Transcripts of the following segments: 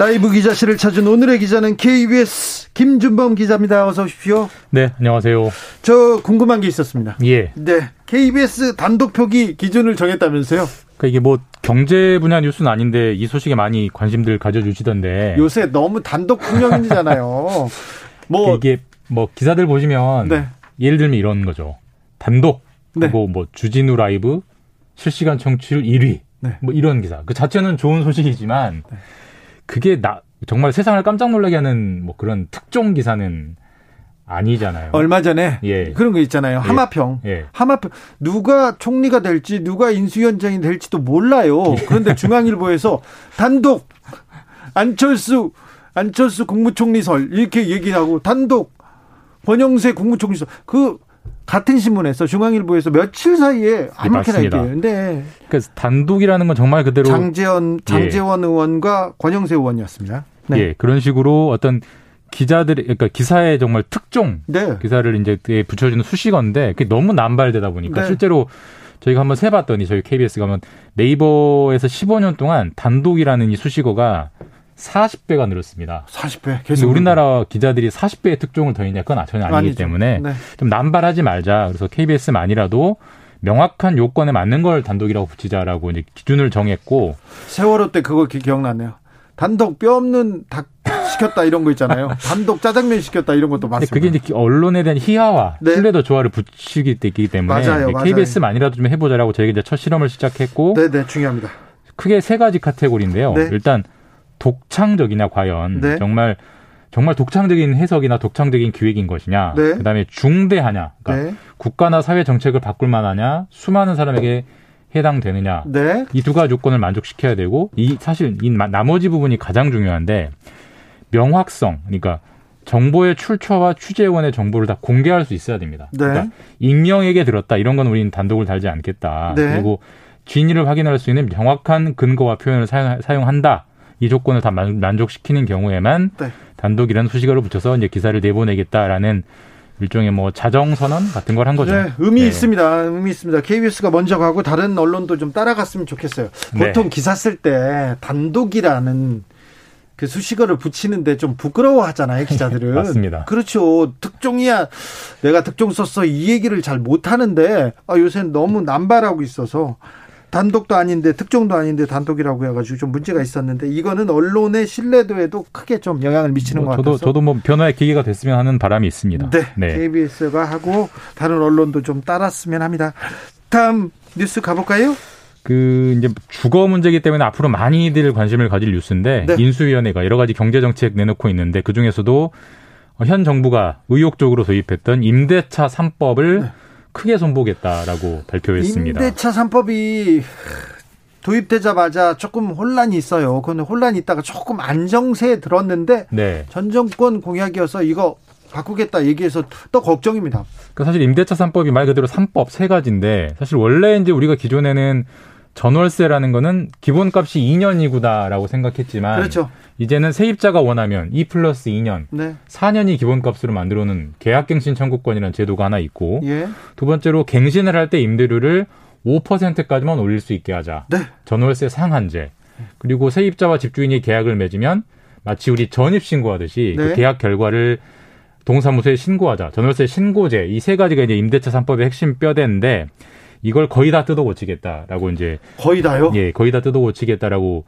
라이브 기자실을 찾은 오늘의 기자는 KBS 김준범 기자입니다. 어서 오십시오. 네, 안녕하세요. 저 궁금한 게 있었습니다. 예. 네. KBS 단독 표기 기준을 정했다면서요? 그러니까 이게 뭐 경제 분야 뉴스는 아닌데 이 소식에 많이 관심들 가져주시던데 요새 너무 단독 분명이잖아요. 뭐 이게 뭐 기사들 보시면 네. 예를 들면 이런 거죠. 단독 네. 그리고 뭐 주진우 라이브 실시간 청취율 1위 네. 뭐 이런 기사. 그 자체는 좋은 소식이지만 그게 나 정말 세상을 깜짝 놀라게 하는 뭐 그런 특종 기사는 아니잖아요. 얼마 전에 예. 그런 거 있잖아요. 하마평. 예. 하마평 누가 총리가 될지 누가 인수위원장이 될지도 몰라요. 그런데 중앙일보에서 단독 안철수 안철수 국무총리설 이렇게 얘기하고 단독 권영세 국무총리설 그 같은 신문에서 중앙일보에서 며칠 사이에 아무렇게나 맞습니다. 얘기해요. 근데 그러니까 단독이라는 건 정말 그대로 장재원 장재원 의원과 권영세 의원이었습니다. 네. 예, 그런 식으로 어떤 기자들이 그러니까 기사의 정말 특종 네. 기사를 이제 붙여주는 수식어인데 그게 너무 남발되다 보니까 네. 실제로 저희가 한번 세봤더니 저희 KBS가 한번 네이버에서 15년 동안 단독이라는 이 수식어가 40배가 늘었습니다. 40배 근데 계속 우리나라 기자들이 40배의 특종을 더했냐 그건 전혀 아니기 아니죠. 때문에 네. 좀 남발하지 말자. 그래서 KBS만이라도 명확한 요건에 맞는 걸 단독이라고 붙이자라고 이제 기준을 정했고 세월호 때 그거 기- 기억나네요. 단독 뼈 없는 닭 시켰다 이런 거 있잖아요. 단독 짜장면 시켰다 이런 것도 맞습니다. 그게 이제 언론에 대한 희화화, 네. 신뢰도 조화를 붙이기 때문에 맞아요. KBS만이라도 좀 해보자라고 저희가 이제 첫 실험을 시작했고 네, 네, 중요합니다. 크게 세 가지 카테고리인데요. 네. 일단 독창적이냐 과연 네. 정말 정말 독창적인 해석이나 독창적인 기획인 것이냐. 네. 그다음에 중대하냐. 그러니까 네, 국가나 사회 정책을 바꿀 만하냐. 수많은 사람에게 해당되느냐. 네, 이두 가지 조건을 만족시켜야 되고 이 사실 이 마- 나머지 부분이 가장 중요한데 명확성 그러니까 정보의 출처와 취재원의 정보를 다 공개할 수 있어야 됩니다. 네. 그러니까 익명에게 들었다 이런 건 우리는 단독을 달지 않겠다. 네. 그리고 진위를 확인할 수 있는 명확한 근거와 표현을 사용, 사용한다. 이 조건을 다 만- 만족시키는 경우에만 네. 단독이라는 수식어를 붙여서 이제 기사를 내보내겠다라는 일종의 뭐 자정 선언 같은 걸 한 거죠. 네, 의미 네. 있습니다. 의미 있습니다. KBS가 먼저 가고 다른 언론도 좀 따라갔으면 좋겠어요. 네. 보통 기사 쓸 때 단독이라는 그 수식어를 붙이는데 좀 부끄러워하잖아요, 기자들은. 맞습니다. 그렇죠. 특종이야. 내가 특종 썼어. 이 얘기를 잘 못하는데 아, 요새는 너무 남발하고 있어서 단독도 아닌데 특종도 아닌데 단독이라고 해가지고 좀 문제가 있었는데 이거는 언론의 신뢰도에도 크게 좀 영향을 미치는 뭐 것 저도 같아서. 저도 뭐 변화의 계기가 됐으면 하는 바람이 있습니다. 네, KBS가 하고 다른 언론도 좀 따랐으면 합니다. 다음 뉴스 가볼까요? 그 이제 주거 문제이기 때문에 앞으로 많이들 관심을 가질 뉴스인데 네. 인수위원회가 여러 가지 경제 정책 내놓고 있는데 그 중에서도 현 정부가 의욕적으로 도입했던 임대차 3법을 네. 크게 손보겠다라고 발표했습니다. 임대차 3법이 도입되자마자 조금 혼란이 있어요. 그런데 혼란이 있다가 조금 안정세에 들었는데 네. 전 정권 공약이어서 이거 바꾸겠다 얘기해서 또 걱정입니다. 그 사실 임대차 3법이 말 그대로 3법 세 가지인데 사실 원래 이제 우리가 기존에는 전월세라는 거는 기본값이 2년이구다라고 생각했지만 그렇죠. 이제는 세입자가 원하면 2 플러스 2년 네. 4년이 기본값으로 만들어놓은 계약갱신 청구권이라는 제도가 하나 있고 예. 두 번째로 갱신을 할 때 임대료를 5%까지만 올릴 수 있게 하자. 네. 전월세 상한제. 그리고 세입자와 집주인이 계약을 맺으면 마치 우리 전입 신고하듯이 네. 그 계약 결과를 동사무소에 신고하자. 전월세 신고제. 이 세 가지가 이제 임대차 3법의 핵심 뼈대인데 이걸 거의 다 뜯어 고치겠다라고 이제 거의 다요. 예, 거의 다 뜯어 고치겠다라고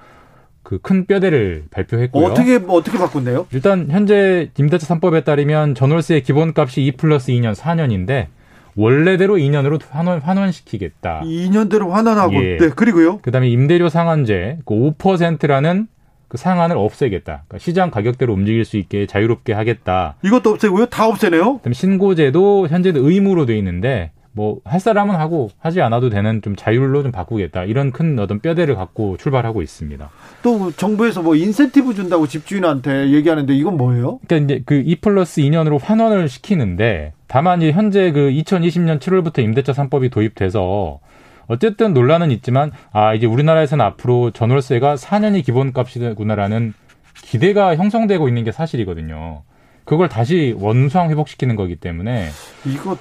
그 큰 뼈대를 발표했고요. 어떻게 어떻게 바꾼대요? 일단 현재 임대차 3법에 따르면 전월세의 기본값이 2 플러스 2년 4년인데 원래대로 2년으로 환원, 환원시키겠다. 2년대로 환원하고 예. 네 그리고요. 그다음에 임대료 상한제 그 5%라는 그 상한을 없애겠다. 그러니까 시장 가격대로 움직일 수 있게 자유롭게 하겠다. 이것도 없애고요. 다 없애네요. 그다음에 신고제도 현재는 의무로 돼 있는데 뭐 할 사람은 하고 하지 않아도 되는 좀 자율로 좀 바꾸겠다 이런 큰 어떤 뼈대를 갖고 출발하고 있습니다. 또 정부에서 뭐 인센티브 준다고 집주인한테 얘기하는데 이건 뭐예요? 그러니까 이제 그2 플러스 2년으로 환원을 시키는데 다만 이제 현재 그 2020년 7월부터 임대차 3법이 도입돼서 어쨌든 논란은 있지만 아 이제 우리나라에서는 앞으로 전월세가 4년이 기본값이구나라는 기대가 형성되고 있는 게 사실이거든요. 그걸 다시 원상 회복시키는 거기 때문에 이거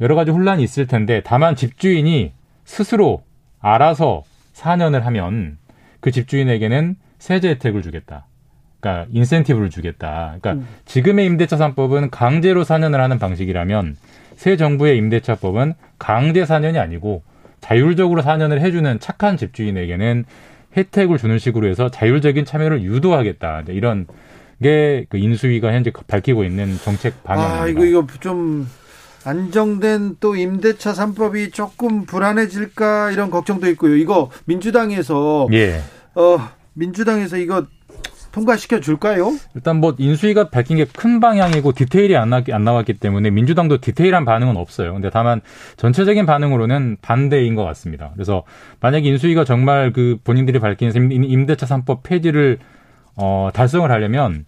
여러 가지 혼란이 있을 텐데 다만 집주인이 스스로 알아서 4년을 하면 그 집주인에게는 세제 혜택을 주겠다. 그러니까 인센티브를 주겠다. 그러니까 음. 지금의 임대차 3법은 강제로 4년을 하는 방식이라면 새 정부의 임대차법은 강제 4년이 아니고 자율적으로 4년을 해주는 착한 집주인에게는 혜택을 주는 식으로 해서 자율적인 참여를 유도하겠다. 이런 게 그 인수위가 현재 밝히고 있는 정책 방향입니다. 아, 이거 이거 좀 안정된 또 임대차 3법이 조금 불안해질까 이런 걱정도 있고요. 이거 민주당에서 예. 어 민주당에서 이거 통과시켜 줄까요? 일단 뭐 인수위가 밝힌 게 큰 방향이고 디테일이 안, 나, 안 나왔기 때문에 민주당도 디테일한 반응은 없어요. 근데 다만 전체적인 반응으로는 반대인 것 같습니다. 그래서 만약에 인수위가 정말 그 본인들이 밝힌 임대차 3법 폐지를 어, 달성을 하려면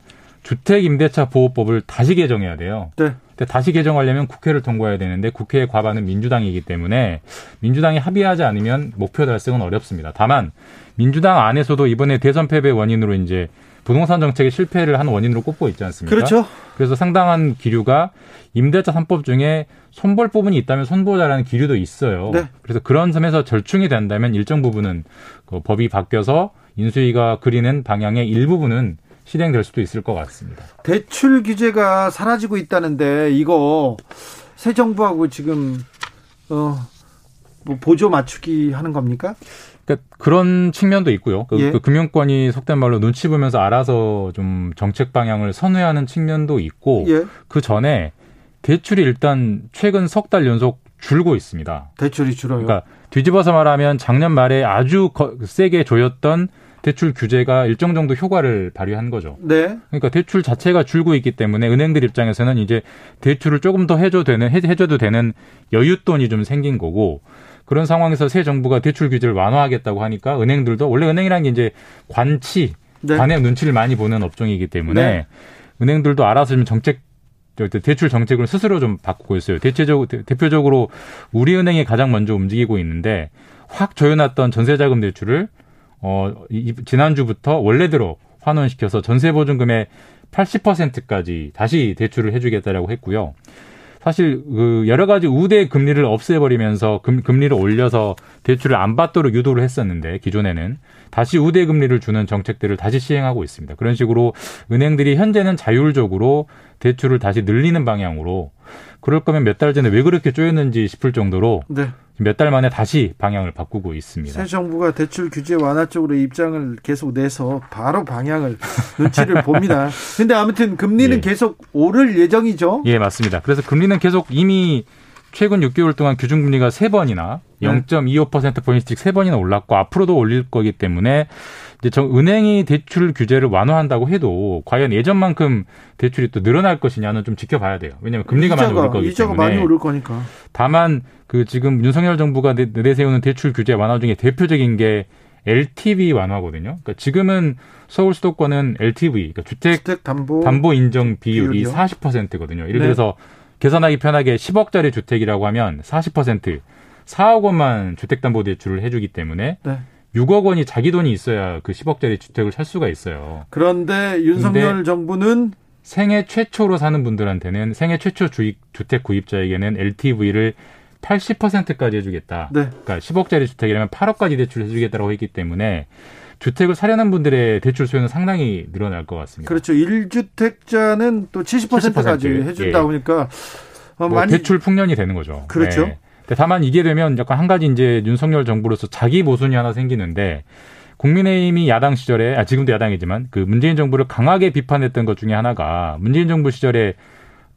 주택 임대차 보호법을 다시 개정해야 돼요. 네. 근데 다시 개정하려면 국회를 통과해야 되는데 국회의 과반은 민주당이기 때문에 민주당이 합의하지 않으면 목표 달성은 어렵습니다. 다만 민주당 안에서도 이번에 대선 패배 원인으로 이제 부동산 정책의 실패를 한 원인으로 꼽고 있지 않습니까? 그렇죠. 그래서 상당한 기류가 임대차 3법 중에 손볼 부분이 있다면 손보자라는 기류도 있어요. 네. 그래서 그런 점에서 절충이 된다면 일정 부분은 그 법이 바뀌어서 인수위가 그리는 방향의 일부분은 실행될 수도 있을 것 같습니다. 대출 규제가 사라지고 있다는데 이거 새 정부하고 지금 어, 뭐 보조 맞추기 하는 겁니까? 그러니까 그런 측면도 있고요. 그, 예. 그 금융권이 속된 말로 눈치 보면서 알아서 좀 정책 방향을 선회하는 측면도 있고 예. 그 전에 대출이 일단 최근 석 달 연속 줄고 있습니다. 대출이 줄어요. 그러니까 뒤집어서 말하면 작년 말에 아주 거, 세게 조였던 대출 규제가 일정 정도 효과를 발휘한 거죠. 네. 그러니까 대출 자체가 줄고 있기 때문에 은행들 입장에서는 이제 대출을 조금 더 해줘 되는 해줘도 되는 여윳돈이 좀 생긴 거고 그런 상황에서 새 정부가 대출 규제를 완화하겠다고 하니까 은행들도 원래 은행이라는 게 이제 관치 네. 관의 눈치를 많이 보는 업종이기 때문에 네. 은행들도 알아서 좀 정책 대출 정책을 스스로 좀 바꾸고 있어요. 대체적으로 대표적으로 우리은행이 가장 먼저 움직이고 있는데 확 조여놨던 전세자금 대출을 어, 이, 지난주부터 원래대로 환원시켜서 전세보증금의 80%까지 다시 대출을 해주겠다라고 했고요. 사실 그 여러 가지 우대 금리를 없애버리면서 금, 금리를 올려서 대출을 안 받도록 유도를 했었는데 기존에는 다시 우대 금리를 주는 정책들을 다시 시행하고 있습니다. 그런 식으로 은행들이 현재는 자율적으로 대출을 다시 늘리는 방향으로 그럴 거면 몇 달 전에 왜 그렇게 쪼였는지 싶을 정도로 네. 몇달 만에 다시 방향을 바꾸고 있습니다. 새 정부가 대출 규제 완화 쪽으로 입장을 계속 내서 바로 방향을 눈치를 봅니다. 근데 아무튼 금리는 예. 계속 오를 예정이죠? 예, 맞습니다. 그래서 금리는 계속 이미 최근 6개월 동안 기준금리가 3번이나 0.25%포인트씩 3번이나 올랐고 앞으로도 올릴 거기 때문에 이제 저 은행이 대출 규제를 완화한다고 해도 과연 예전만큼 대출이 또 늘어날 것이냐는 좀 지켜봐야 돼요. 왜냐하면 금리가 이자가, 많이 오를 거기 이자가 때문에. 많이 오를 거니까. 다만 그 지금 윤석열 정부가 내세우는 대출 규제 완화 중에 대표적인 게 LTV 완화거든요. 그러니까 지금은 서울 수도권은 LTV, 그러니까 주택, 주택 담보, 담보 인정 비율이 비율이요? 40%거든요. 예를 네. 들어서 계산하기 편하게 10억짜리 주택이라고 하면 40% 4억 원만 주택담보대출을 해주기 때문에 네. 6억 원이 자기 돈이 있어야 그 10억짜리 주택을 살 수가 있어요. 그런데 윤석열 정부는 생애 최초로 사는 분들한테는 생애 최초 주익, 주택 구입자에게는 LTV를 80%까지 해주겠다. 네. 그러니까 10억짜리 주택이라면 8억까지 대출 해주겠다고 했기 때문에 주택을 사려는 분들의 대출 수요는 상당히 늘어날 것 같습니다. 그렇죠. 1주택자는 또 70%까지 70%. 해준다 예. 보니까 어, 뭐 많이 대출 풍년이 되는 거죠. 그렇죠. 네. 다만 이게 되면 약간 한 가지 이제 윤석열 정부로서 자기 모순이 하나 생기는데 국민의힘이 야당 시절에 아 지금도 야당이지만 그 문재인 정부를 강하게 비판했던 것 중에 하나가 문재인 정부 시절에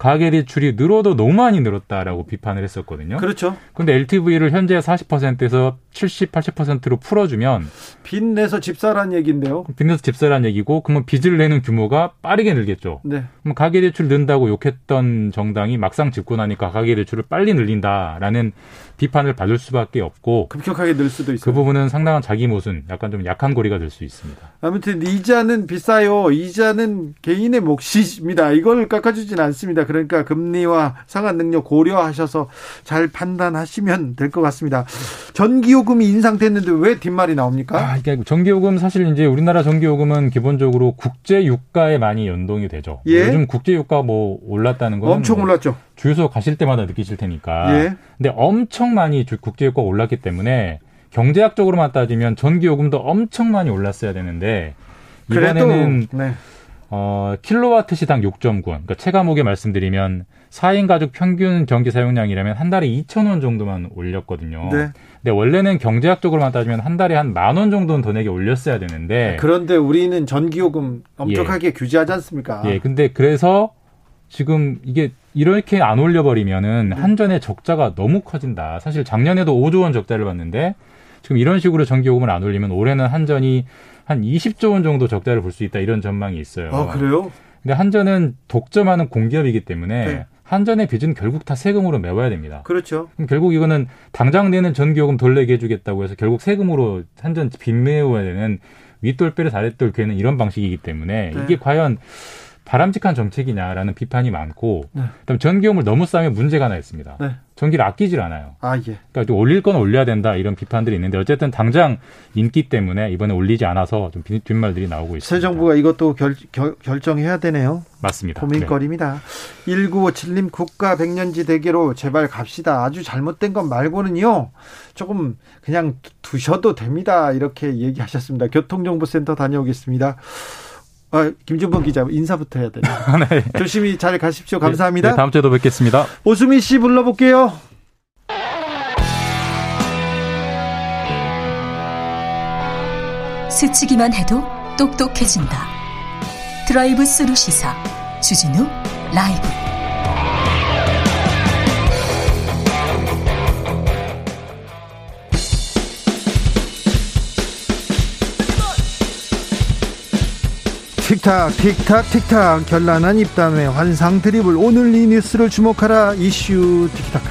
가계 대출이 늘어도 너무 많이 늘었다라고 비판을 했었거든요. 그렇죠. 근데 LTV를 현재 40%에서 70, 80%로 풀어주면 빚 내서 집 사란 얘기인데요. 빚 내서 집 사란 얘기고 그러면 빚을 내는 규모가 빠르게 늘겠죠. 네. 그럼 가계 대출 는다고 욕했던 정당이 막상 집고 나니까 가계 대출을 빨리 늘린다라는 비판을 받을 수밖에 없고 급격하게 늘 수도 있어요. 그 부분은 상당한 자기 모순, 약간 좀 약한 고리가 될 수 있습니다. 아무튼 이자는 비싸요. 이자는 개인의 몫입니다. 이걸 깎아주진 않습니다. 그러니까 금리와 상환 능력 고려하셔서 잘 판단하시면 될 것 같습니다. 전기요금이 인상됐는데 왜 뒷말이 나옵니까? 아, 이게 전기요금 사실 이제 우리나라 전기요금은 기본적으로 국제 유가에 많이 연동이 되죠. 예. 요즘 국제 유가 뭐 올랐다는 건 엄청 뭐 올랐죠. 주유소 가실 때마다 느끼실 테니까. 예. 근데 엄청 많이 국제 유가가 올랐기 때문에 경제학적으로만 따지면 전기요금도 엄청 많이 올랐어야 되는데 이번에는 네. 어, 킬로와트 시당 6.9원. 그러니까 체감오게 말씀드리면 4인 가족 평균 전기 사용량이라면 한 달에 2,000원 정도만 올렸거든요. 네. 근데 원래는 경제학적으로만 따지면 한 달에 한 만 원 정도는 더 내게 올렸어야 되는데 그런데 우리는 전기요금 엄격하게 규제하지 않습니까? 예, 근데 그래서 지금 이게 이렇게 안 올려버리면은 한전의 적자가 너무 커진다. 사실 작년에도 5조 원 적자를 봤는데 지금 이런 식으로 전기요금을 안 올리면 올해는 한전이 한 20조 원 정도 적자를 볼 수 있다 이런 전망이 있어요. 아, 그래요? 근데 한전은 독점하는 공기업이기 때문에 네. 한전의 빚은 결국 다 세금으로 메워야 됩니다. 그렇죠. 그럼 결국 이거는 당장 내는 전기요금 덜 내게 해주겠다고 해서 결국 세금으로 한전 빚 메워야 되는 윗돌배를 아랫돌 괴는 이런 방식이기 때문에 네. 이게 과연 바람직한 정책이냐라는 비판이 많고 네. 그다음 전기요금을 너무 싸면 문제가 하나 있습니다. 네. 전기를 아끼질 않아요. 아, 예. 그러니까 좀 올릴 건 올려야 된다 이런 비판들이 있는데 어쨌든 당장 인기 때문에 이번에 올리지 않아서 좀 뒷- 뒷말들이 나오고 있습니다. 새 정부가 이것도 결, 결, 결정해야 되네요. 맞습니다. 네. 고민거리입니다. 1957님 국가 백년지 대계로 제발 갑시다. 아주 잘못된 것 말고는요. 조금 그냥 두셔도 됩니다. 이렇게 얘기하셨습니다. 교통정보센터 다녀오겠습니다. 아, 김준범 기자 인사부터 해야 되네요. 네. 조심히 잘 가십시오. 감사합니다. 네, 다음 주에도 뵙겠습니다. 오수미 씨 불러볼게요. 스치기만 해도 똑똑해진다. 드라이브 스루 시사 주진우 라이브. 틱탁 틱탁 틱탁. 결란한 입담의 환상 드리블 오늘 이 뉴스를 주목하라. 이슈 틱탁. 자,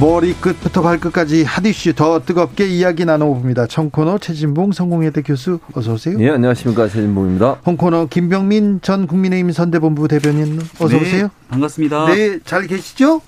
머리 끝부터 발끝까지 핫 이슈 더 뜨겁게 이야기 나눠봅니다. 청코너 최진봉 성공회대 교수 어서 오세요. 예, 안녕하십니까. 최진봉입니다. 홍코너 김병민 전 국민의힘 선대본부 대변인 어서 네, 오세요. 반갑습니다. 네잘 계시죠?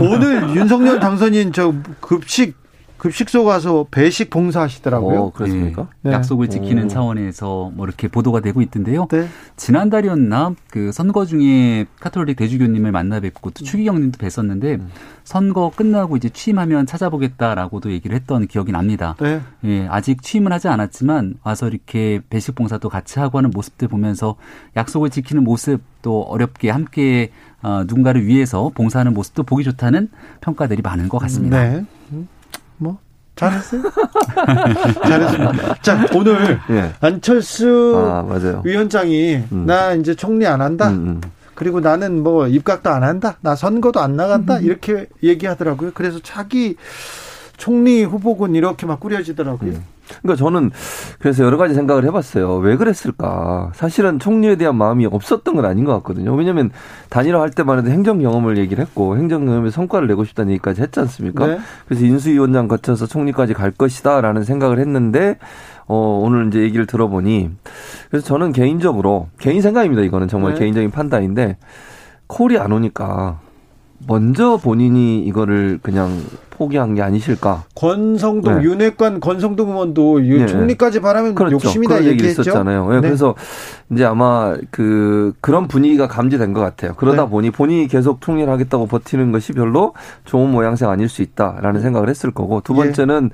오늘 윤석열 당선인 저 급식 급식소 가서 배식 봉사하시더라고요 어, 그렇습니까? 네. 약속을 지키는 오. 차원에서 뭐 이렇게 보도가 되고 있던데요. 네. 지난달이었나 그 선거 중에 카톨릭 대주교님을 만나 뵙고 또 추기경님도 뵀었는데 선거 끝나고 이제 취임하면 찾아보겠다라고도 얘기를 했던 기억이 납니다. 네. 예, 아직 취임은 하지 않았지만 와서 이렇게 배식 봉사도 같이 하고 하는 모습들 보면서 약속을 지키는 모습 또 어렵게 함께 어, 누군가를 위해서 봉사하는 모습도 보기 좋다는 평가들이 많은 것 같습니다. 네. 음, 뭐 잘했어요. 잘했습니다. 자 오늘 예. 안철수 아, 맞아요. 위원장이 음. 나 이제 총리 안 한다. 음, 음. 그리고 나는 뭐 입각도 안 한다. 나 선거도 안 나간다. 이렇게 얘기하더라고요. 그래서 차기 총리 후보군 이렇게 막 꾸려지더라고요. 음. 그러니까 저는 그래서 여러 가지 생각을 해봤어요. 왜 그랬을까? 사실은 총리에 대한 마음이 없었던 건 아닌 것 같거든요. 왜냐하면 단일화 할 때만 해도 행정 경험을 얘기를 했고 행정 경험에 성과를 내고 싶다는 얘기까지 했지 않습니까? 네. 그래서 인수위원장 거쳐서 총리까지 갈 것이다라는 생각을 했는데 어, 오늘 이제 얘기를 들어보니 그래서 저는 개인적으로 개인 생각입니다. 이거는 정말 네. 개인적인 판단인데 콜이 안 오니까 먼저 본인이 이거를 그냥 포기한 게 아니실까? 권성동 네. 윤핵관 권성동 의원도 이 네. 총리까지 바라면 그렇죠. 욕심이다 그런 얘기 얘기했죠. 있었잖아요. 예, 네. 그래서 이제 아마 그 그런 분위기가 감지된 것 같아요. 그러다 네. 보니 본인이 계속 총리를 하겠다고 버티는 것이 별로 좋은 모양새가 아닐 수 있다라는 생각을 했을 거고 두 예. 번째는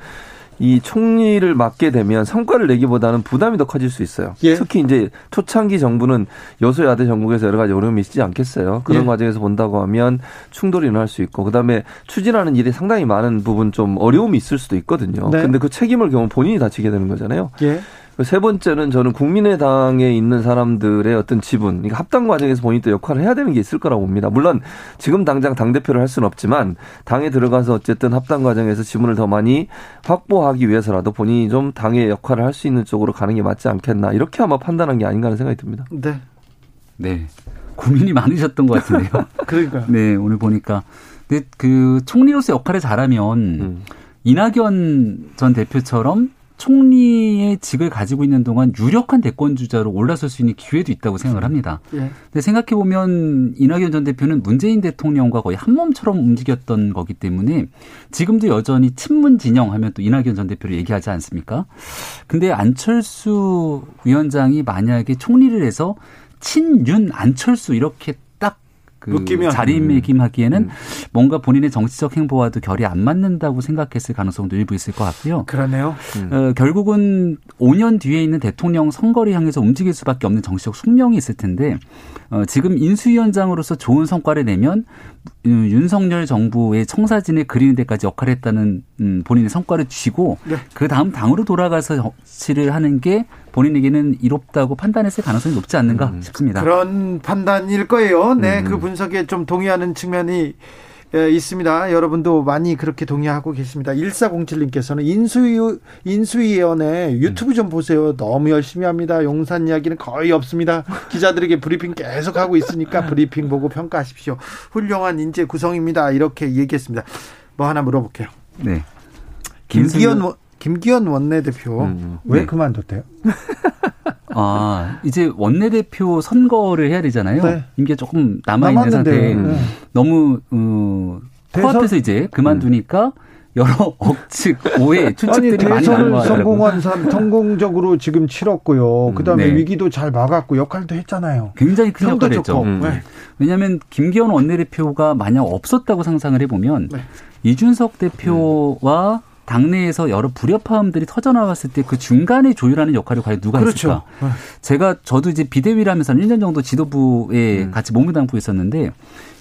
이 총리를 맡게 되면 성과를 내기보다는 부담이 더 커질 수 있어요. 예. 특히 이제 초창기 정부는 여소야대 정국에서 여러 가지 어려움이 있지 않겠어요. 그런 예. 과정에서 본다고 하면 충돌이 일어날 수 있고 그다음에 추진하는 일이 상당히 많은 부분 좀 어려움이 있을 수도 있거든요. 네. 근데 그 책임을 경우 본인이 다 지게 되는 거잖아요. 예. 세 번째는 저는 국민의당에 있는 사람들의 어떤 지분, 그러니까 합당 과정에서 본인도 역할을 해야 되는 게 있을 거라고 봅니다. 물론 지금 당장 당 대표를 할 수는 없지만 당에 들어가서 어쨌든 합당 과정에서 지분을 더 많이 확보하기 위해서라도 본인이 좀 당의 역할을 할 수 있는 쪽으로 가는 게 맞지 않겠나 이렇게 아마 판단한 게 아닌가 하는 생각이 듭니다. 네. 네. 고민이 많으셨던 것 같은데요. 그러니까. 네, 오늘 보니까. 근데 그 총리로서 역할을 잘하면 음. 이낙연 전 대표처럼 총리의 직을 가지고 있는 동안 유력한 대권 주자로 올라설 수 있는 기회도 있다고 생각을 합니다. 예. 근데 생각해 보면 이낙연 전 대표는 문재인 대통령과 거의 한 몸처럼 움직였던 거기 때문에 지금도 여전히 친문 진영 하면 또 이낙연 전 대표를 얘기하지 않습니까? 근데 안철수 위원장이 만약에 총리를 해서 친윤 안철수 이렇게 딱 그 묶이면. 자리매김하기에는 음. 뭔가 본인의 정치적 행보와도 결이 안 맞는다고 생각했을 가능성도 일부 있을 것 같고요. 그러네요. 어, 결국은 5년 뒤에 있는 대통령 선거를 향해서 움직일 수밖에 없는 정치적 숙명이 있을 텐데 어, 지금 인수위원장으로서 좋은 성과를 내면 음, 윤석열 정부의 청사진을 그리는 데까지 역할을 했다는 음, 본인의 성과를 쥐고 네. 그 다음 당으로 돌아가서 정치를 하는 게 본인에게는 이롭다고 판단했을 가능성이 높지 않는가 싶습니다. 그런 판단일 거예요. 네, 음. 그 분석에 좀 동의하는 측면이 예, 있습니다. 여러분도 많이 그렇게 동의하고 계십니다. 1407님께서는 인수위, 인수위원회 유튜브 좀 보세요. 너무 열심히 합니다. 용산 이야기는 거의 없습니다. 기자들에게 브리핑 계속 하고 있으니까 브리핑 보고 평가하십시오. 훌륭한 인재 구성입니다. 이렇게 얘기했습니다. 뭐 하나 물어볼게요. 네. 김기현, 원- 김기현 원내대표 음. 왜 네. 그만뒀대요? 아, 이제 원내대표 선거를 해야 되잖아요. 네. 임기가 조금 남아 있는 남았는데. 상태에 음. 네. 너무, 어, 코앞에서 이제 그만두니까 여러 억측, 오해, 추측들이 많이 나는 거 같더라고요. 성공한 사람 성공적으로 지금 치렀고요. 그다음에 네. 위기도 잘 막았고 역할도 했잖아요. 굉장히 큰 역할을. 했죠. 음. 네. 왜냐하면 김기현 원내대표가 만약 없었다고 상상을 해보면 네. 이준석 대표와 당내에서 여러 불협화음들이 터져나왔을 때 그 중간에 조율하는 역할을 과연 누가 그렇죠. 했을까? 제가 저도 이제 비대위를 하면서 한 1년 정도 지도부에 음. 같이 몸을 담고 있었는데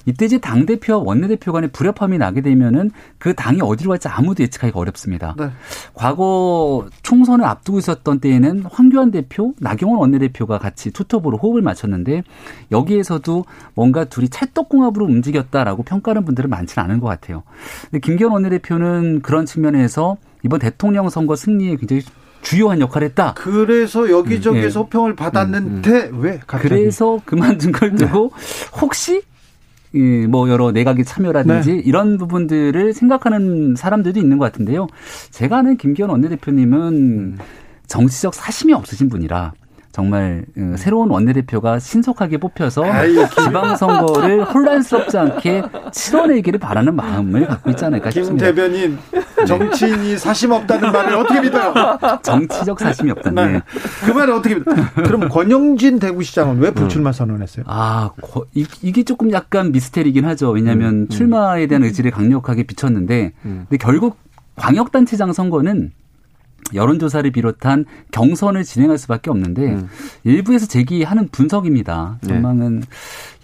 이때 이제 당 대표와 원내 대표 간의 불협화음이 나게 되면은 그 당이 어디로 갈지 아무도 예측하기가 어렵습니다. 네. 과거 총선을 앞두고 있었던 때에는 황교안 대표, 나경원 원내 대표가 같이 투톱으로 호흡을 맞췄는데 여기에서도 뭔가 둘이 찰떡궁합으로 움직였다라고 평가하는 분들은 많지는 않은 것 같아요. 근데 김기현 원내 대표는 그런 측면에서 이번 대통령 선거 승리에 굉장히 주요한 역할을 했다. 그래서 여기저기서 음, 호평을 받았는데 왜 갑자기? 그래서 그만둔 걸 두고 혹시 이뭐 여러 내각의 참여라든지 네. 이런 부분들을 생각하는 사람들도 있는 것 같은데요. 제가 아는 김기현 원내대표님은 정치적 사심이 없으신 분이라 정말 어, 새로운 원내대표가 신속하게 뽑혀서 지방선거를 혼란스럽지 않게 치러내기를 바라는 마음을 갖고 있지 않을까 김 싶습니다. 대변인 정치인이 사심 없다는 말을 어떻게 믿어요? 정치적 사심이 없다는. 네. 그 말을 어떻게 믿어요? 그럼 권영진 대구시장은 왜 불출마 선언했어요? 아, 거- 이- 이게 조금 약간 미스테리긴 하죠. 왜냐하면 출마에 대한 의지를 강력하게 비쳤는데, 음. 근데 결국 광역단체장 선거는 여론조사를 비롯한 경선을 진행할 수밖에 없는데 음. 일부에서 제기하는 분석입니다. 네. 전망은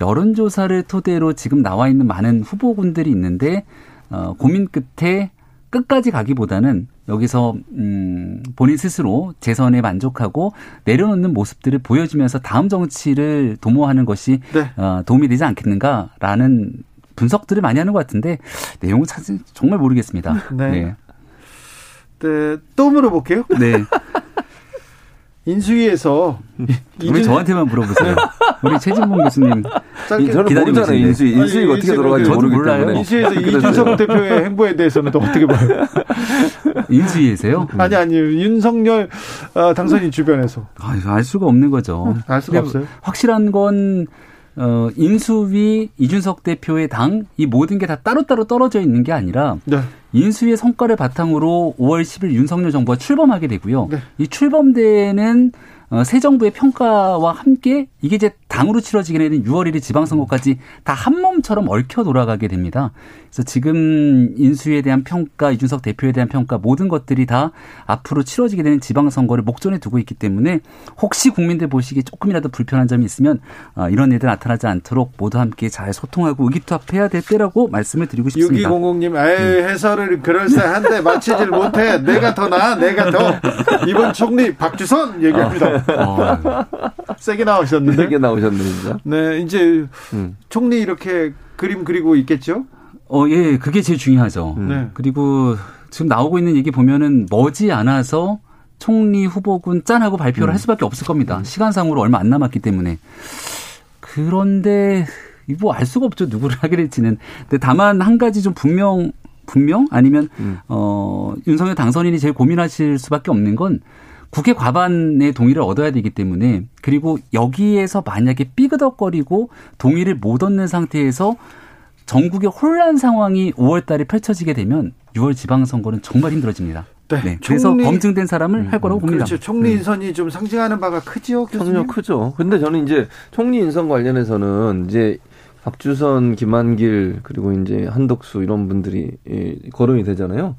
여론조사를 토대로 지금 나와 있는 많은 후보군들이 있는데 어, 고민 끝에 끝까지 가기보다는 여기서 음, 본인 스스로 재선에 만족하고 내려놓는 모습들을 보여주면서 다음 정치를 도모하는 것이 네. 어, 도움이 되지 않겠는가라는 분석들을 많이 하는 것 같은데 내용은 사실 정말 모르겠습니다. 네. 네. 네, 또 물어볼게요. 네. 인수위에서 왜 이준- 저한테만 물어보세요? 우리 최진봉 교수님. 짧게 저는 모르잖아요. 인수위. 인수위가 아니, 어떻게 돌아가는지 모르기 몰라요. 때문에. 인수위에서 이준석 대표의 행보에 대해서는 또 어떻게 봐요? 인수위에세요? 아니 아니 윤석열 어, 당선인 주변에서 아, 알 수가 없는 거죠. 알 수가 없어요. 확실한 건 어, 인수위 이준석 대표의 당 이 모든 게 다 따로따로 떨어져 있는 게 아니라 네. 인수위의 성과를 바탕으로 5월 10일 윤석열 정부가 출범하게 되고요. 네. 이 출범되는 어, 새 정부의 평가와 함께 이게 이제 당 당으로 치러지게 되는 6월 1일 지방선거까지 다 한 몸처럼 얽혀 돌아가게 됩니다. 그래서 지금 인수에 대한 평가, 이준석 대표에 대한 평가 모든 것들이 다 앞으로 치러지게 되는 지방선거를 목전에 두고 있기 때문에 혹시 국민들 보시기에 조금이라도 불편한 점이 있으면 어, 이런 일들 나타나지 않도록 모두 함께 잘 소통하고 의기투합해야 될 때라고 말씀을 드리고 싶습니다. 6200님, 에이, 해설을 그럴싸한데 마치질 못해. 내가 더 나아, 내가 더. 이번 총리 박주선 얘기합니다. 어. 세게 나오셨는데. 세게 나오셨 는데, 진짜. 네, 이제 음. 총리 이렇게 그림 그리고 있겠죠? 어, 예, 그게 제일 중요하죠. 음. 네. 그리고 지금 나오고 있는 얘기 보면은 머지 않아서 총리 후보군 짠하고 발표를 음. 할 수밖에 없을 겁니다. 시간상으로 얼마 안 남았기 때문에. 그런데 뭐알 수가 없죠. 누구를 하게 될지는. 근데 다만 한 가지 좀 분명 분명 아니면 음. 어 윤석열 당선인이 제일 고민하실 수밖에 없는 건 국회 과반의 동의를 얻어야 되기 때문에 그리고 여기에서 만약에 삐그덕거리고 동의를 못 얻는 상태에서 전국의 혼란 상황이 5월 달에 펼쳐지게 되면 6월 지방선거는 정말 힘들어집니다. 네. 네. 그래서 총리, 검증된 사람을 음, 할 거라고 봅니다. 그렇죠. 총리 음. 인선이 음. 좀 상징하는 바가 크지요, 교수님? 크죠. 근데 저는 이제 총리 인선 관련해서는 이제 박주선, 김한길 그리고 이제 한덕수 이런 분들이 거론이 되잖아요.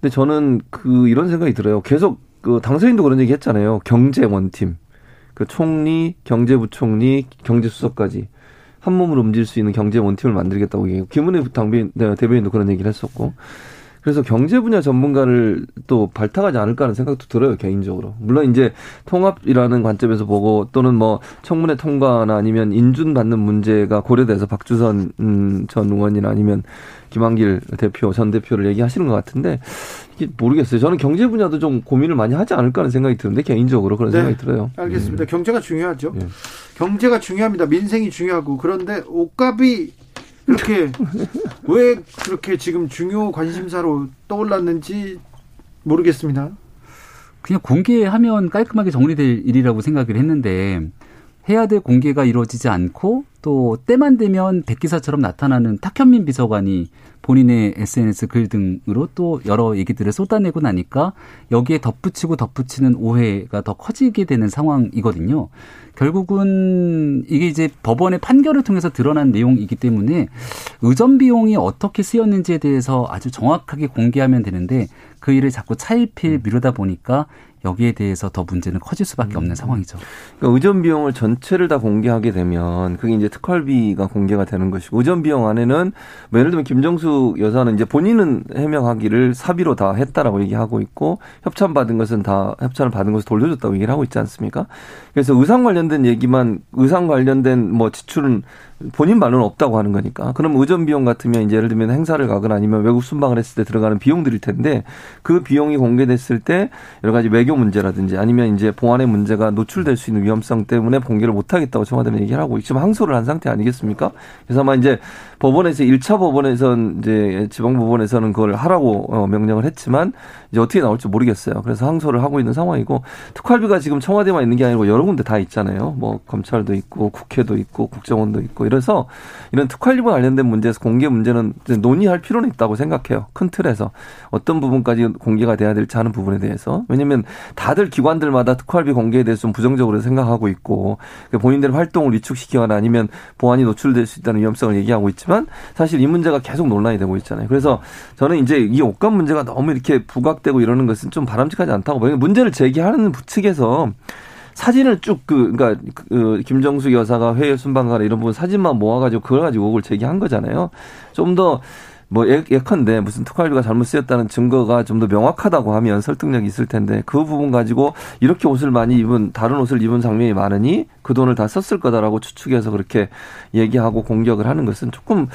근데 저는 그 이런 생각이 들어요. 계속 그 당선인도 그런 얘기 했잖아요. 경제 원팀. 그 총리, 경제부총리, 경제수석까지 한 몸으로 움직일 수 있는 경제 원팀을 만들겠다고 얘기해요. 김은혜 당비 네, 대변인도 그런 얘기를 했었고. 그래서 경제 분야 전문가를 또 발탁하지 않을까 하는 생각도 들어요, 개인적으로. 물론 이제 통합이라는 관점에서 보고 또는 뭐 청문회 통과나 아니면 인준 받는 문제가 고려돼서 박주선 음, 전 의원이나 아니면 김한길 대표, 전 대표를 얘기하시는 것 같은데 이게 모르겠어요. 저는 경제 분야도 좀 고민을 많이 하지 않을까 하는 생각이 드는데 개인적으로 그런 네, 생각이 들어요. 알겠습니다. 음. 경제가 중요하죠. 예. 경제가 중요합니다. 민생이 중요하고 그런데 옷값이 그렇게 왜 그렇게 지금 중요 관심사로 떠올랐는지 모르겠습니다. 그냥 공개하면 깔끔하게 정리될 일이라고 생각을 했는데 해야 될 공개가 이루어지지 않고 또 때만 되면 백기사처럼 나타나는 탁현민 비서관이 본인의 SNS 글 등으로 또 여러 얘기들을 쏟아내고 나니까 여기에 덧붙이고 덧붙이는 오해가 더 커지게 되는 상황이거든요. 결국은 이게 이제 법원의 판결을 통해서 드러난 내용이기 때문에 의전 비용이 어떻게 쓰였는지에 대해서 아주 정확하게 공개하면 되는데 그 일을 자꾸 차일피일 미루다 보니까 여기에 대해서 더 문제는 커질 수밖에 없는 음. 상황이죠. 그러니까 의전 비용을 전체를 다 공개하게 되면 그게 이제 특활비가 공개가 되는 것이고 의전 비용 안에는 뭐 예를 들면 김정수 여사는 이제 본인은 해명하기를 사비로 다 했다라고 얘기하고 있고 협찬 받은 것은 다 협찬을 받은 것을 돌려줬다고 얘기를 하고 있지 않습니까? 그래서 의상 관련된 얘기만 의상 관련된 뭐 지출은 본인 말로는 없다고 하는 거니까. 그럼 의전 비용 같으면 이제 예를 들면 행사를 가거나 아니면 외국 순방을 했을 때 들어가는 비용들일 텐데 그 비용이 공개됐을 때 여러 가지 외교 문제라든지 아니면 이제 보안의 문제가 노출될 수 있는 위험성 때문에 공개를 못 하겠다고 청와대는 얘기를 하고 지금 항소를 한 상태 아니겠습니까? 그래서 아마 이제 법원에서 1차 법원에선 이제 지방 법원에서는 그걸 하라고 어, 명령을 했지만 이제 어떻게 나올지 모르겠어요. 그래서 항소를 하고 있는 상황이고 특활비가 지금 청와대만 있는 게 아니고 여러 군데 다 있잖아요. 뭐 검찰도 있고 국회도 있고 국정원도 있고 이래서 이런 특활비와 관련된 문제에서 공개 문제는 논의할 필요는 있다고 생각해요. 큰 틀에서 어떤 부분까지 공개가 돼야 될지 하는 부분에 대해서 왜냐하면 다들 기관들마다 특활비 공개에 대해서 좀 부정적으로 생각하고 있고 그 본인들의 활동을 위축시키거나 아니면 보안이 노출될 수 있다는 위험성을 얘기하고 있지만 사실 이 문제가 계속 논란이 되고 있잖아요. 그래서 저는 이제 이 옷값 문제가 너무 이렇게 부각되고 이러는 것은 좀 바람직하지 않다고 봐요. 문제를 제기하는 측에서 사진을 쭉 그 그러니까 그 김정숙 여사가 회의 순방 가라 이런 부분 사진만 모아가지고 그걸 가지고 의혹을 제기한 거잖아요. 좀 더 뭐 예컨대 무슨 특활비가 잘못 쓰였다는 증거가 좀 더 명확하다고 하면 설득력이 있을 텐데 그 부분 가지고 이렇게 옷을 많이 입은 다른 옷을 입은 장면이 많으니 그 돈을 다 썼을 거다라고 추측해서 그렇게 얘기하고 공격을 하는 것은 조금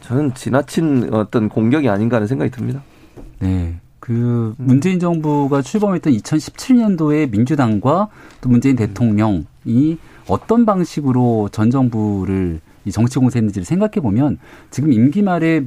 저는 지나친 어떤 공격이 아닌가 하는 생각이 듭니다. 네. 그 문재인 정부가 출범했던 2017년도에 민주당과 또 문재인 대통령이 어떤 방식으로 전 정부를 이 정치 공세했는지를 생각해 보면 지금 임기 말에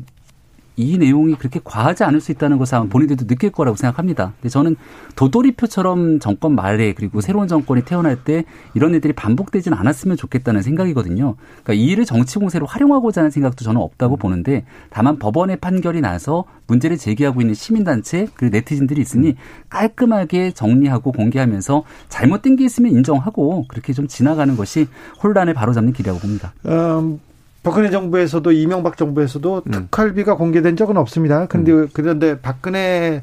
이 내용이 그렇게 과하지 않을 수 있다는 것을 아마 본인들도 느낄 거라고 생각합니다. 근데 저는 도돌이표처럼 정권 말에 그리고 새로운 정권이 태어날 때 이런 일들이 반복되지는 않았으면 좋겠다는 생각이거든요. 그러니까 이 일을 정치 공세로 활용하고자 하는 생각도 저는 없다고 보는데 다만 법원의 판결이 나서 문제를 제기하고 있는 시민단체 그리고 네티즌들이 있으니 깔끔하게 정리하고 공개하면서 잘못된 게 있으면 인정하고 그렇게 좀 지나가는 것이 혼란을 바로잡는 길이라고 봅니다. 음, 박근혜 정부에서도 이명박 정부에서도 음. 특활비가 공개된 적은 없습니다. 근데 음. 그런데 박근혜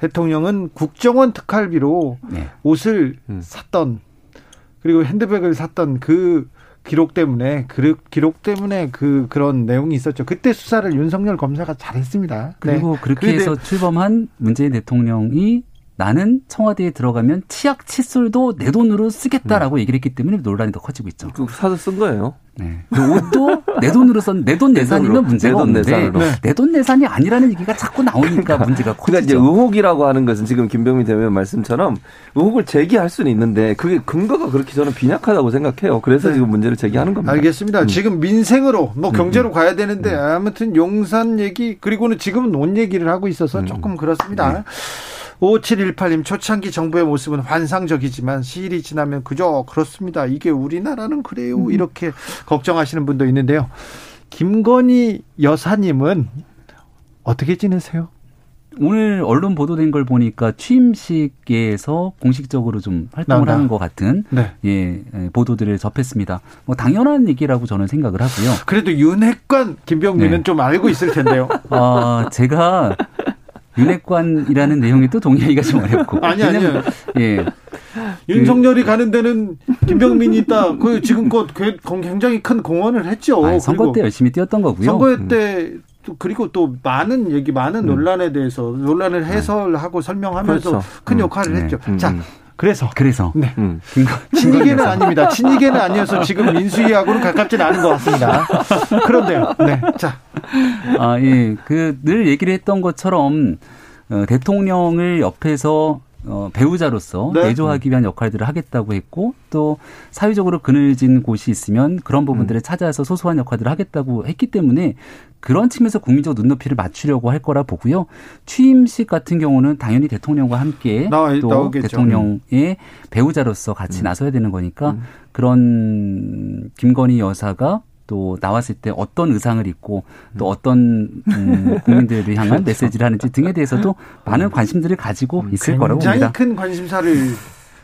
대통령은 국정원 특활비로 네. 옷을 음. 샀던 그리고 핸드백을 샀던 그 기록 때문에 그 기록 때문에 그 그런 내용이 있었죠. 그때 수사를 윤석열 검사가 잘했습니다. 네. 그리고 그렇게 근데 해서 출범한 문재인 대통령이 나는 청와대에 들어가면 치약 칫솔도 내 돈으로 쓰겠다라고 음. 얘기를 했기 때문에 논란이 더 커지고 있죠. 그 사서 쓴 거예요. 네. 그 옷도 내 돈으로 썼, 내돈 내산이면 문제가 내돈 없는데 내산으로. 네. 내돈 내산이 아니라는 얘기가 자꾸 나오니까 문제가 그러니까 이제 커지죠. 의혹이라고 하는 것은 지금 김병민 대변인 말씀처럼 의혹을 제기할 수는 있는데 그게 근거가 그렇게 저는 빈약하다고 생각해요. 그래서 네. 지금 문제를 제기하는 겁니다. 알겠습니다. 지금 민생으로 뭐 경제로 가야 되는데 아무튼 용산 얘기 그리고는 지금은 온 얘기를 하고 있어서 조금 그렇습니다. 5718님 초창기 정부의 모습은 환상적이지만 시일이 지나면 그저 그렇습니다. 이게 우리나라는 그래요. 이렇게 걱정하시는 분도 있는데요. 김건희 여사님은 어떻게 지내세요? 오늘 언론 보도된 걸 보니까 취임식에서 공식적으로 좀 활동을 나온다. 하는 것 같은 네. 예, 예, 보도들을 접했습니다. 뭐 당연한 얘기라고 저는 생각을 하고요. 그래도 윤핵관 김병민은 네. 좀 알고 있을 텐데요. 아, 제가 윤핵관이라는 내용에 또 동의하기가 좀 어렵고. 아니, 왜냐면, 예. 윤석열이 가는 데는 김병민이 있다. 그 지금껏 그 굉장히 큰 공헌을 했죠. 아, 선거 때 열심히 뛰었던 거고요. 선거 때또 그리고 또 많은 얘기, 많은 논란에 대해서 논란을 해설하고 설명하면서 그렇죠. 큰 음. 역할을 네. 했죠. 음. 자, 그래서 그래서 네. 음. 김건 친이계는 아닙니다. 친이계는 아니어서 지금 민수희하고는 가깝진 않은 것 같습니다. 그런데요. 네. 자, 아, 예. 그 늘 얘기를 했던 것처럼 어, 대통령을 옆에서 어, 배우자로서 네. 내조하기 위한 역할들을 하겠다고 했고 또 사회적으로 그늘진 곳이 있으면 그런 부분들을 찾아서 소소한 역할들을 하겠다고 했기 때문에 그런 측면에서 국민적 눈높이를 맞추려고 할 거라 보고요. 취임식 같은 경우는 당연히 대통령과 함께 나와- 또 나오겠죠. 대통령의 배우자로서 같이 나서야 되는 거니까 그런 김건희 여사가 또 나왔을 때 어떤 의상을 입고 또 어떤 음, 국민들을 향한 메시지를 하는지 등에 대해서도 많은 관심들을 가지고 있을 거라고 굉장히 봅니다. 큰 관심사를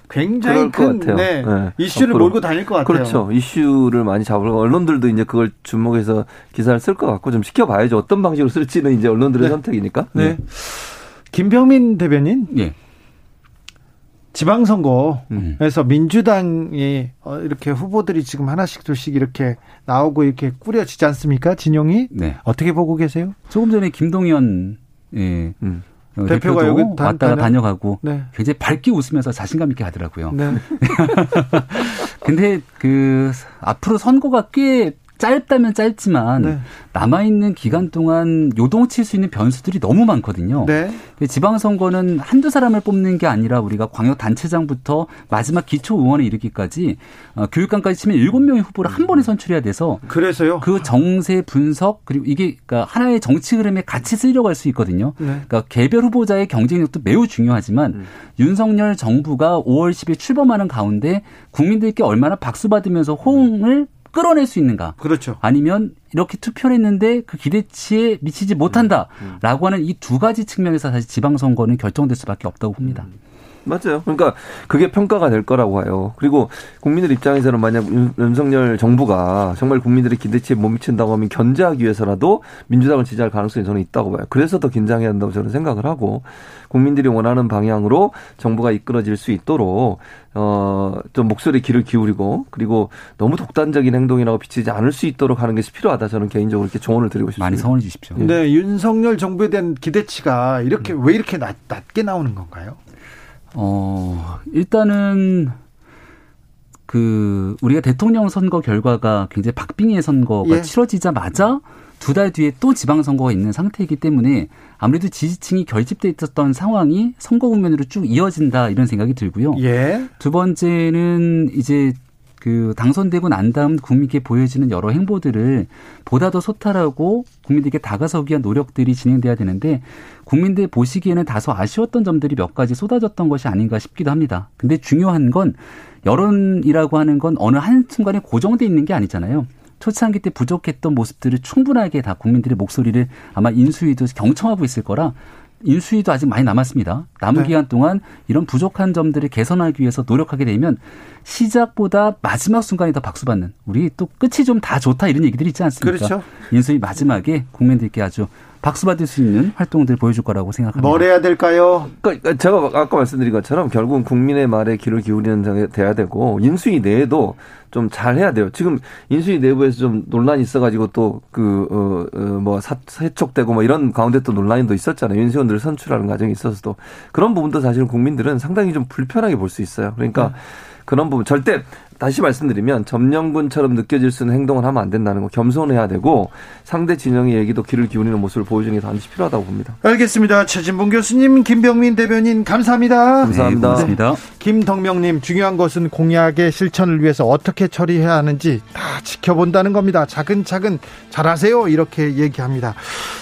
굉장히 큰 같아요. 네, 네, 이슈를 앞으로. 몰고 다닐 것 같아요. 그렇죠. 이슈를 많이 잡으려고 언론들도 이제 그걸 주목해서 기사를 쓸 것 같고 좀 지켜봐야죠. 어떤 방식으로 쓸지는 이제 언론들의 네. 선택이니까. 네. 김병민 대변인 예. 지방선거에서 민주당이 어, 이렇게 후보들이 지금 하나씩 둘씩 이렇게 나오고 이렇게 꾸려지지 않습니까? 진영이 네. 어떻게 보고 계세요? 조금 전에 김동연 예. 음. 어, 대표가 대표도 여기 다- 왔다가 다녀- 다녀 가고 네. 굉장히 밝게 웃으면서 자신감 있게 하더라고요. 네. 근데 그 앞으로 선거가 꽤 짧다면 짧지만 네. 남아 있는 기간 동안 요동칠 수 있는 변수들이 너무 많거든요. 네. 지방선거는 한두 사람을 뽑는 게 아니라 우리가 광역 단체장부터 마지막 기초 의원에 이르기까지 어, 교육감까지 치면 일곱 명의 후보를 한 번에 선출해야 돼서 그래서요. 그 정세 분석 그리고 이게 그러니까 하나의 정치 흐름에 같이 쓰려고 할 수 있거든요. 네. 그러니까 개별 후보자의 경쟁력도 매우 중요하지만 음. 윤석열 정부가 5월 10일 출범하는 가운데 국민들께 얼마나 박수 받으면서 호응을 끌어낼 수 있는가. 그렇죠. 아니면 이렇게 투표를 했는데 그 기대치에 미치지 음. 못한다라고 하는 이 두 가지 측면에서 사실 지방선거는 결정될 수밖에 없다고 봅니다. 맞아요. 그러니까 그게 평가가 될 거라고 봐요. 그리고 국민들 입장에서는 만약 윤- 윤석열 정부가 정말 국민들의 기대치에 못 미친다고 하면 견제하기 위해서라도 민주당을 지지할 가능성이 저는 있다고 봐요. 그래서 더 긴장해야 한다고 저는 생각을 하고 국민들이 원하는 방향으로 정부가 이끌어질 수 있도록 어좀 목소리 귀를 기울이고 그리고 너무 독단적인 행동이라고 비치지 않을 수 있도록 하는 것이 필요하다. 저는 개인적으로 이렇게 조언을 드리고 싶습니다. 많이 성원해 주십시오. 네, 윤석열 정부에 대한 기대치가 이렇게 왜 이렇게 낮, 낮게 나오는 건가요? 어, 일단은 그 우리가 대통령 선거 결과가 굉장히 박빙의 선거가 예. 치러지자마자 두 달 뒤에 또 지방선거가 있는 상태이기 때문에 아무래도 지지층이 결집돼 있었던 상황이 선거 국면으로 쭉 이어진다 이런 생각이 들고요. 예. 두 번째는 이제 그 당선되고 난 다음 국민께 보여지는 여러 행보들을 보다 더 소탈하고 국민들께 다가서기 위한 노력들이 진행돼야 되는데 국민들 보시기에는 다소 아쉬웠던 점들이 몇 가지 쏟아졌던 것이 아닌가 싶기도 합니다. 근데 중요한 건 여론이라고 하는 건 어느 한 순간에 고정돼 있는 게 아니잖아요. 초창기 때 부족했던 모습들을 충분하게 다 국민들의 목소리를 아마 인수위도 경청하고 있을 거라 인수위도 아직 많이 남았습니다. 남은 네. 기간 동안 이런 부족한 점들을 개선하기 위해서 노력하게 되면 시작보다 마지막 순간이 더 박수받는 우리 또 끝이 좀 다 좋다 이런 얘기들이 있지 않습니까? 그렇죠. 인수위 마지막에 국민들께 아주 박수받을 수 있는 활동들 보여줄 거라고 생각합니다. 뭘 해야 될까요? 그러니까 제가 아까 말씀드린 것처럼 결국은 국민의 말에 귀를 기울이는 돼야 되고 인수위 내에도 좀 잘해야 돼요. 지금 인수위 내부에서 좀 논란이 있어가지고 또 그 어뭐 어, 뭐 세척되고 뭐 이런 가운데 또 논란이 또 있었잖아요. 윤수원들을 선출하는 과정이 있어서도 그런 부분도 사실 국민들은 상당히 좀 불편하게 볼 수 있어요. 그러니까. 네. 그런 부분 절대 다시 말씀드리면 점령군처럼 느껴질 수 있는 행동을 하면 안 된다는 거 겸손해야 되고 상대 진영의 얘기도 귀를 기울이는 모습을 보여주는 게 반드시 필요하다고 봅니다. 알겠습니다. 최진봉 교수님, 김병민 대변인 감사합니다. 감사합니다. 네, 고맙습니다. 김덕명님 중요한 것은 공약의 실천을 위해서 어떻게 처리해야 하는지 다 지켜본다는 겁니다. 차근차근 잘하세요 이렇게 얘기합니다.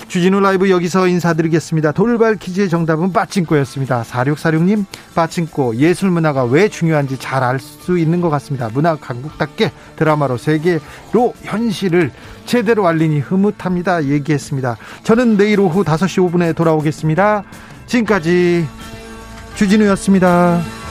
주진우 라이브 여기서 인사드리겠습니다. 돌발 퀴즈의 정답은 빠칭코였습니다. 4646님 빠칭코 예술문화가 왜 중요한지 잘 알 수 있는 것 같습니다. 문화 강국답게 드라마로 세계로 현실을 제대로 알리니 흐뭇합니다. 얘기했습니다. 저는 내일 오후 5시 5분에 돌아오겠습니다. 지금까지 주진우였습니다.